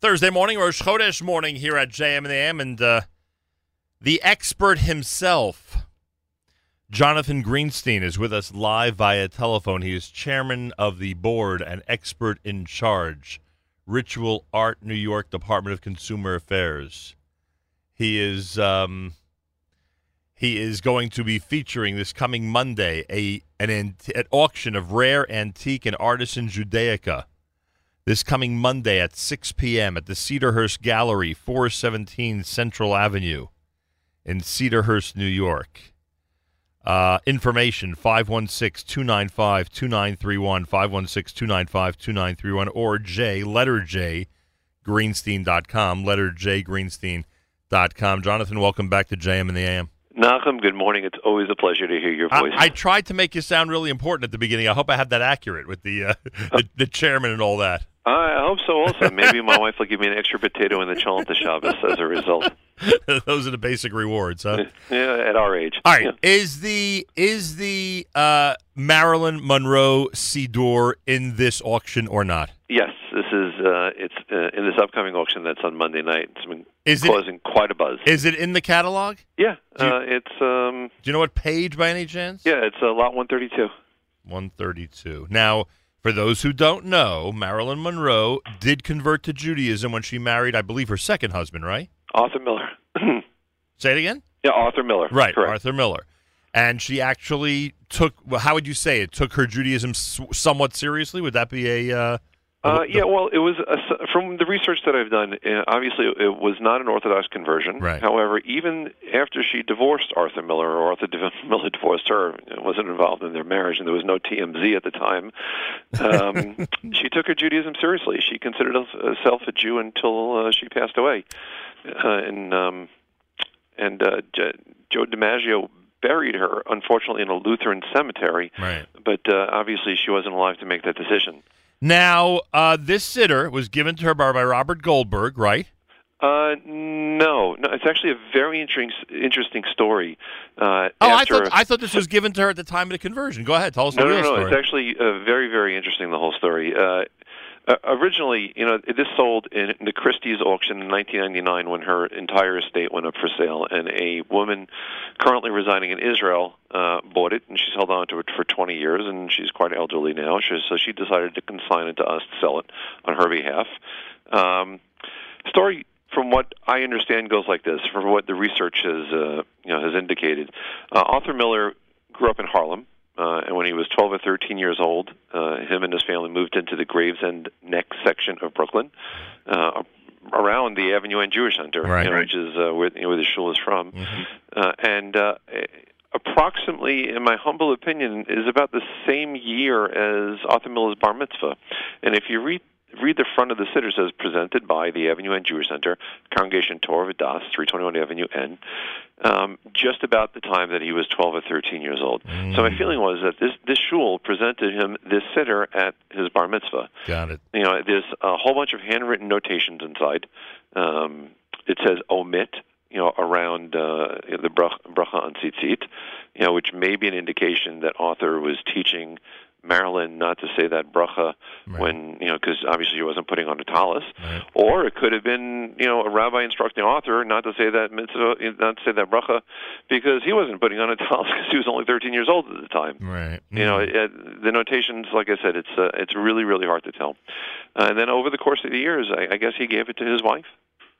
Thursday morning, Rosh Chodesh morning here at JM and the AM, and uh, the expert himself, Jonathan Greenstein, is with us live via telephone. He is chairman of the board and expert in charge, Ritual Art New York Department of Consumer Affairs. He is um, he is going to be featuring this coming Monday a an, an auction of rare antique and artisan Judaica this coming Monday at 6 p.m. at the Cedarhurst Gallery, 417 Central Avenue in Cedarhurst, New York. Uh, information 516 295 2931, 516 295 2931, or J, letter J, greenstein.com, letter J, greenstein.com. Jonathan, welcome back to JM and the AM. Nachum, good morning. It's always a pleasure to hear your voice. I, I, tried to make you sound really important at the beginning. I hope I had that accurate with the, uh, the, the chairman and all that. I hope so. Also, maybe my wife will give me an extra potato in the Chalanta Shabbos as a result. Those are the basic rewards, huh? Yeah, at our age. All right. Yeah. Is the is the uh, Marilyn Monroe Siddur in this auction or not? Yes, this is. Uh, it's uh, in this upcoming auction that's on Monday night. It's been Is it- causing quite a buzz. Is it in the catalog? yeah, you- uh, it's. Um, Do you know what page by any chance? yeah, it's uh, lot one thirty two. 132. Now, for those who don't know, Marilyn Monroe did convert to Judaism when she married, I believe, her second husband, right? Arthur Miller. Say it again? yeah, Arthur Miller. Right, Correct. Arthur Miller. And she actually took, well, how would you say it, took her Judaism somewhat seriously? Would that be a. Uh, Uh, yeah, well, it was a, from the research that I've done. Uh, obviously, it was not an Orthodox conversion. Right. However, even after she divorced Arthur Miller, or Arthur Miller divorced her, wasn't involved in their marriage, and there was no TMZ at the time. Um, she took her Judaism seriously. She considered herself a Jew until uh, she passed away, uh, and um, and uh, J- Joe DiMaggio buried her, unfortunately, in a Lutheran cemetery. right. But uh, obviously, she wasn't alive to make that decision. Now, uh, this siddur was given to her by, by Robert Goldberg, right? Uh, no, no. It's actually a very interesting, interesting story. Uh, Oh, I thought I thought this was given to her at the time of the conversion. Go ahead, tell us no, the no, real no. story. It's actually uh, very, very interesting. The whole story. Uh, uh, originally, you know, this sold in the Christie's auction in 1999 when her entire estate went up for sale, and a woman currently residing in Israel uh, bought it, and she's held on to it for 20 years, and she's quite elderly now. So she decided to consign it to us to sell it on her behalf. Um, story from what I understand goes like this. From what the research has uh, you know has indicated, uh, Arthur Miller grew up in Harlem. Uh, and when he was 12 or 13 years old, uh, him and his family moved into the Gravesend Neck section of Brooklyn, uh, around the Avenue N Jewish Center, Right. you know, Right. which is uh, where, you know, where the shul is from. Mhm. Uh, and uh, approximately, in my humble opinion, is about the same year as Arthur Miller's bar mitzvah. And if you read read the front of the siddur, it says presented by the Avenue N Jewish Center, Congregation Torah Das, 321 Avenue N, um, just about the time that he was 12 or 13 years old. So my feeling was that this this shul presented him this siddur at his bar mitzvah Got it. you know, there's a whole bunch of handwritten notations inside. Um, it says omit, you know, around uh, the brach- bracha on tzitzit, you know, which may be an indication that Arthur was teaching Marilyn not to say that bracha Right. when, you know, because obviously she wasn't putting on a talis, Right. Or it could have been, you know, a rabbi instructing Arthur not to say that mitzvah, not to say that bracha, because he wasn't putting on a talis because he was only 13 years old at the time. Right. You know, it, the notations, like I said, it's uh, it's really really hard to tell. Uh, and then over the course of the years, I, I guess he gave it to his wife.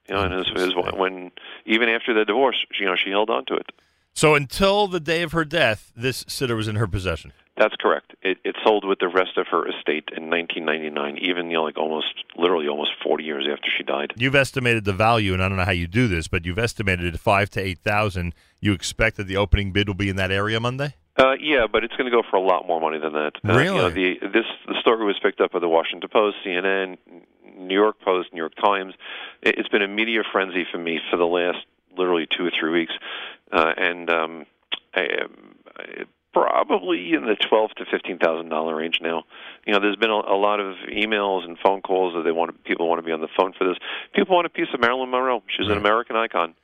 You know, and his, his when even after the divorce, you know, she held on to it. So until the day of her death, this siddur was in her possession. That's correct. It, it sold with the rest of her estate in 1999, even you know, like almost literally almost 40 years after she died. You've estimated the value, and I don't know how you do this, but you've estimated it at five to eight thousand. You expect that the opening bid will be in that area Monday? Uh, yeah, but it's going to go for a lot more money than that. Uh, You know, Really? the this the story was picked up by the Washington Post, CNN, New York Post, New York Times. It, it's been a media frenzy for me for the last literally two or three weeks, uh, and um, I, I, probably in the twelve to fifteen thousand dollar range now. You know, there's been a, a lot of emails and phone calls that they want people want to be on the phone for this. People want a piece of Marilyn Monroe. She's Right. an American icon.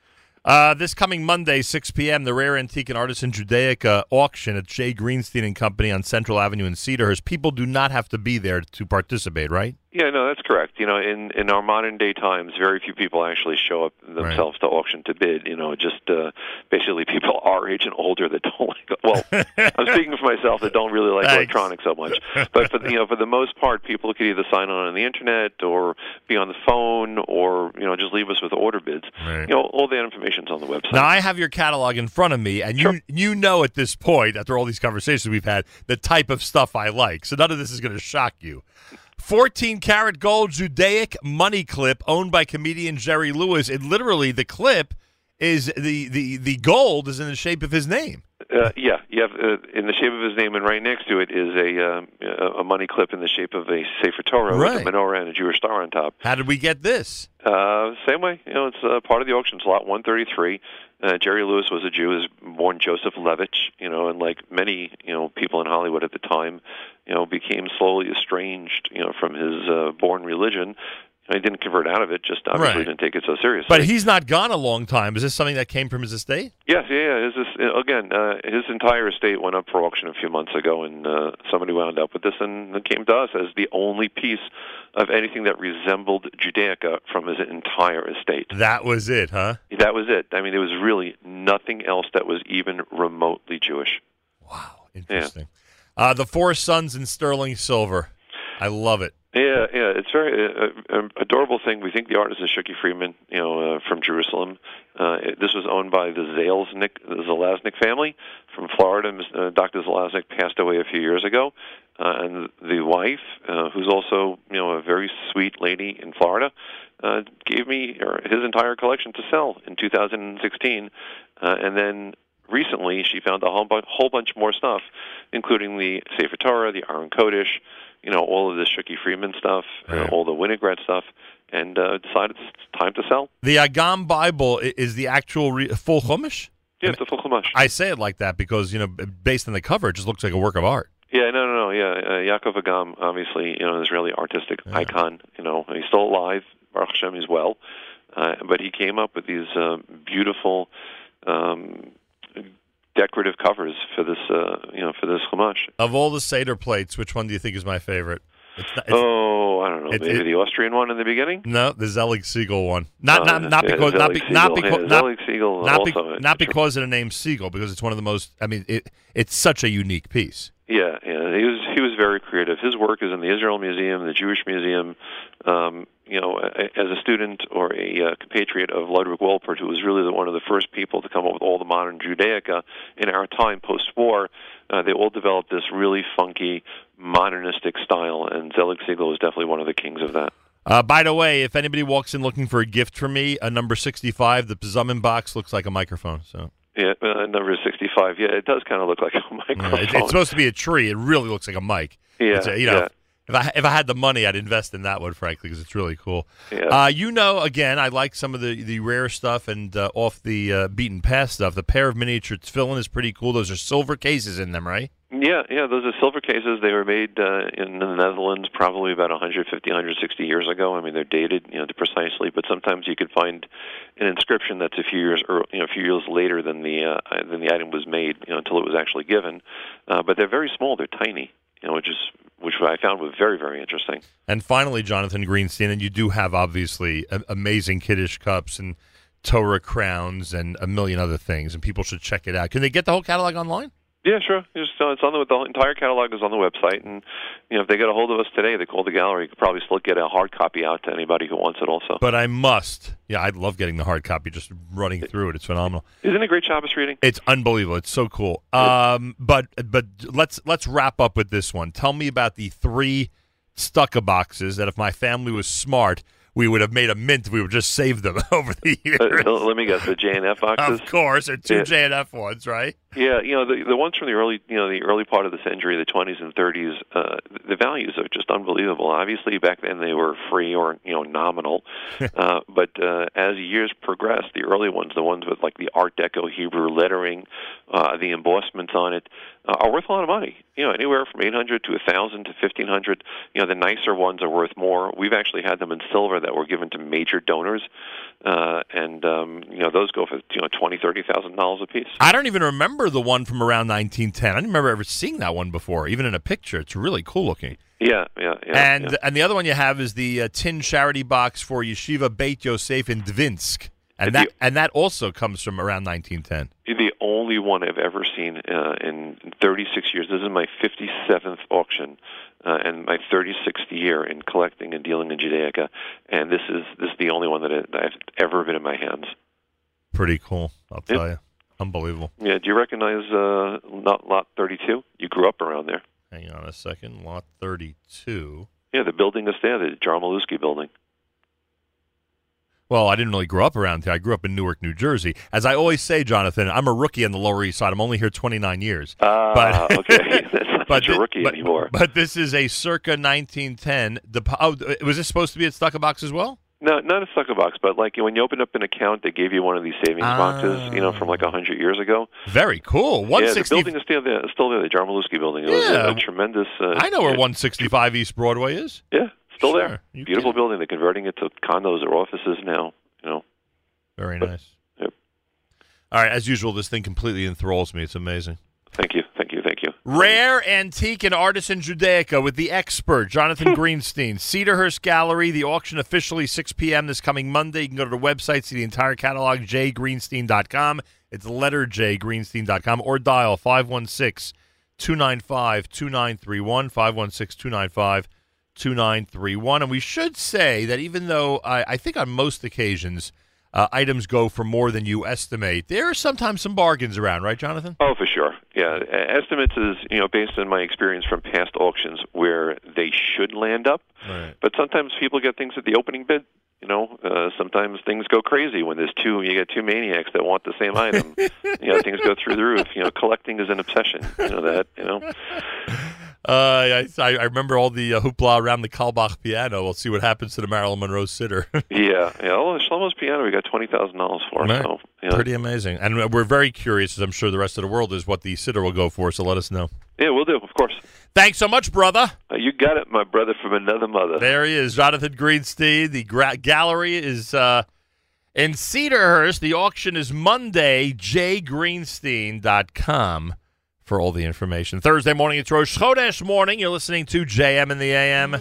Uh, this coming Monday, 6 p.m., the Rare Antique and Artisan Judaica auction at Jay Greenstein and Company on Central Avenue in Cedarhurst. People do not have to be there to participate, right? Yeah, no, that's correct. You know, in in our modern day times, very few people actually show up themselves to auction to bid. You know, just uh, basically people our age and older that don't like. Well, I'm speaking for myself that don't really like Thanks. electronics so much. But for the, you know, for the most part, people could either sign on on the internet or be on the phone or you know just leave us with order bids. Right. You know, all that information's on the website. Now I have your catalog in front of me, and you you know at this point, after all these conversations we've had, the type of stuff I like. So none of this is going to shock you. 14 karat gold Judaic money clip owned by comedian Jerry Lewis. It literally the clip is the the the gold is in the shape of his name. Uh, yeah, you have uh, in the shape of his name, and right next to it is a um, a money clip in the shape of a Sefer Torah Right. with a menorah and a Jewish star on top. How did we get this? Uh, same way, you know, it's uh, part of the auction slot 133. Uh, Jerry Lewis was a Jew, was born Joseph Levitch, you know, and like many, you know, people in Hollywood at the time, you know, became slowly estranged, you know, from his uh, born religion. He didn't convert out of it, just obviously Right. didn't take it so seriously. But he's not gone a long time. Is this something that came from his estate? Yes, yeah, yeah. His, his, again, uh, his entire estate went up for auction a few months ago, and uh, somebody wound up with this, and it came to us as the only piece of anything that resembled Judaica from his entire estate. That was it, huh? That was it. I mean, there was really nothing else that was even remotely Jewish. Wow, interesting. Uh, the Four Sons in sterling silver. I love it. Yeah, yeah, it's very uh, uh, adorable thing. We think the artist is Shuki Freiman, you know, uh, from Jerusalem. Uh, it, this was owned by the Zalesnik, the family from Florida. Uh, Dr. Zelaznik passed away a few years ago, uh, and the wife, uh, who's also you know a very sweet lady in Florida, uh, gave me his entire collection to sell in 2016, uh, and then recently she found a whole, bu- whole bunch more stuff, including the Sefer Torah, the Aron Kodesh, you know, all of the Shuki Freiman stuff, Right. uh, all the Winograd stuff, and uh, decided it's time to sell. The Agam Bible is the actual re- full Chumash. Yeah, it's a full chumash. I say it like that because you know, based on the cover, it just looks like a work of art. Yeah, no, no, no. Yeah, uh, Yaakov Agam, obviously, you know, an Israeli artistic Yeah. icon. You know, he's still alive. Baruch Hashem, he's well. Uh, but he came up with these uh, beautiful, um, decorative covers for this, uh, you know, for this chumash. Of all the Seder plates, which one do you think is my favorite? It's not, it's, Oh, I don't know. it- Maybe it- the Austrian one in the beginning. No, the Zelig Segal one. Not Uh, not not yeah, because not, be, not because Yeah, not, Segal not, be- not because of the name Segal, because it's one of the most. I mean, it it's such a unique piece. Yeah, he was very creative. His work is in the Israel Museum, the Jewish Museum. Um, you know, as a student or a uh, compatriot of Ludwig Wolpert, who was really the, one of the first people to come up with all the modern Judaica in our time post-war, uh, they all developed this really funky modernistic style, and Zelig Segal was definitely one of the kings of that. Uh, by the way, if anybody walks in looking for a gift for me, a number sixty-five, the besamim box looks like a microphone. So Yeah, uh, number sixty-five. Yeah, it does kind of look like a yeah, microphone. it- it's supposed to be a tree. It really looks like a mic. yeah, It's a- you know, yeah, if I if I had the money, I'd invest in that one, frankly, because it's really cool. yeah. Uh, you know, again, I like some of the, the rare stuff and uh, off the uh, beaten path stuff. The pair of miniature tefillin is pretty cool. Those are silver cases in them, right? Yeah, yeah, those are silver cases. They were made uh, in the Netherlands probably about 150, 160 years ago. I mean, they're dated, you know, precisely, but sometimes you could find an inscription that's a few years, or you know, a few years later than the uh, than the item was made, you know, until it was actually given. Uh, but they're very small. They're tiny, you know, which is which I found was very, very interesting. And finally, Jonathan Greenstein, and you do have obviously amazing Kiddush cups and Torah crowns and a million other things, and people should check it out. Can they get the whole catalog online? Yeah, sure. Just, uh, it's on the, the entire catalog is on the website, and you know, if they get a hold of us today, they call the gallery. You could probably still get a hard copy out to anybody who wants it. Also, But I must. Yeah, I'd love getting the hard copy, just running through it. It's phenomenal. isn't it great Shabbos reading? It's unbelievable. It's so cool. Um, but but let's let's wrap up with this one. Tell me about the three tzedakah boxes that if my family was smart, we would have made a mint. We would just save them over the years. Uh, let me guess, the JNF boxes. of course, they're two Yeah. J and F ones, right? Yeah, you know the the ones from the early you know the early part of the century, the 20s and 30s. Uh, the values are just unbelievable. Obviously, back then they were free or you know nominal, uh, but uh, as years progressed, the early ones, the ones with like the Art Deco Hebrew lettering, uh, the embossments on it uh, are worth a lot of money. You know, anywhere from eight hundred to a thousand to fifteen hundred. You know, the nicer ones are worth more. We've actually had them in silver that were given to major donors, uh, and um, you know those go for you know twenty, thirty thousand dollars a piece. I don't even remember the one from around 1910. I didn't remember ever seeing that one before, even in a picture. It's really cool looking. Yeah, yeah, yeah. and yeah. and the other one you have is the uh, tin charity box for Yeshiva Beit Yosef in Dvinsk, and that and that also comes from around 1910. the only one I've ever seen uh, in 36 years. This is my 57th auction uh, and my 36th year in collecting and dealing in Judaica, and this is this is the only one that, I, that I've ever been in my hands. Pretty cool, I'll tell you. Unbelievable. Yeah, do you recognize uh, lot, lot 32? You grew up around there. Hang on a second. Lot 32. Yeah, the building is there, the Jarmulowsky building. Well, I didn't really grow up around here. I grew up in Newark, New Jersey. As I always say, Jonathan, I'm a rookie on the Lower East Side. I'm only here 29 years. Ah, But- okay. That's not But a rookie but, anymore. But this is a circa 1910. Depo- oh, was this supposed to be at tzedakah Box as well? No, not a tzedakah box, but like when you opened up an account, they gave you one of these savings boxes, you know, from like a hundred years ago. Very cool. Yeah, the building is still there. Still there, the Jarmulowsky building. It was Yeah. a, a tremendous. Uh, I know where yeah, 165 East Broadway is. Yeah, still Sure, there. you Beautiful can. building. They're converting it to condos or offices now. You know. Very nice. Yep. All right, as usual, this thing completely enthralls me. It's amazing. Thank you. Thank you. Thank you. Rare, antique, and artisan Judaica with the expert, Jonathan Greenstein. Cedarhurst Gallery, the auction officially 6 p.m. this coming Monday. You can go to the website, see the entire catalog, jgreenstein.com. It's letter J, greenstein.com, or dial 516 295 2931, 516 295 2931. And we should say that even though I, I think on most occasions uh, items go for more than you estimate, there are sometimes some bargains around, right, Jonathan? Oh, for sure. Yeah, Uh, estimates is you know based on my experience from past auctions where they should land up, Right. but sometimes people get things at the opening bid. You know, uh, sometimes things go crazy when there's two. You get two maniacs that want the same item. you know, things go through the roof. You know, collecting is an obsession. You know that. You know. Uh, I, I remember all the uh, hoopla around the Carlebach piano. We'll see what happens to the Marilyn Monroe siddur. Yeah, yeah. Well, Shlomo's piano we got twenty thousand dollars for. Right. So, know, Pretty amazing. And we're very curious, as I'm sure the rest of the world is, what the siddur will go for. So let us know. yeah, we'll do. Of course. Thanks so much, brother. Uh, you got it, my brother from another mother. There he is, Jonathan Greenstein. The gra- gallery is uh, in Cedarhurst. The auction is Monday. jgreenstein.com for all the information. Thursday morning, it's Rosh Chodesh morning. You're listening to JM in the AM.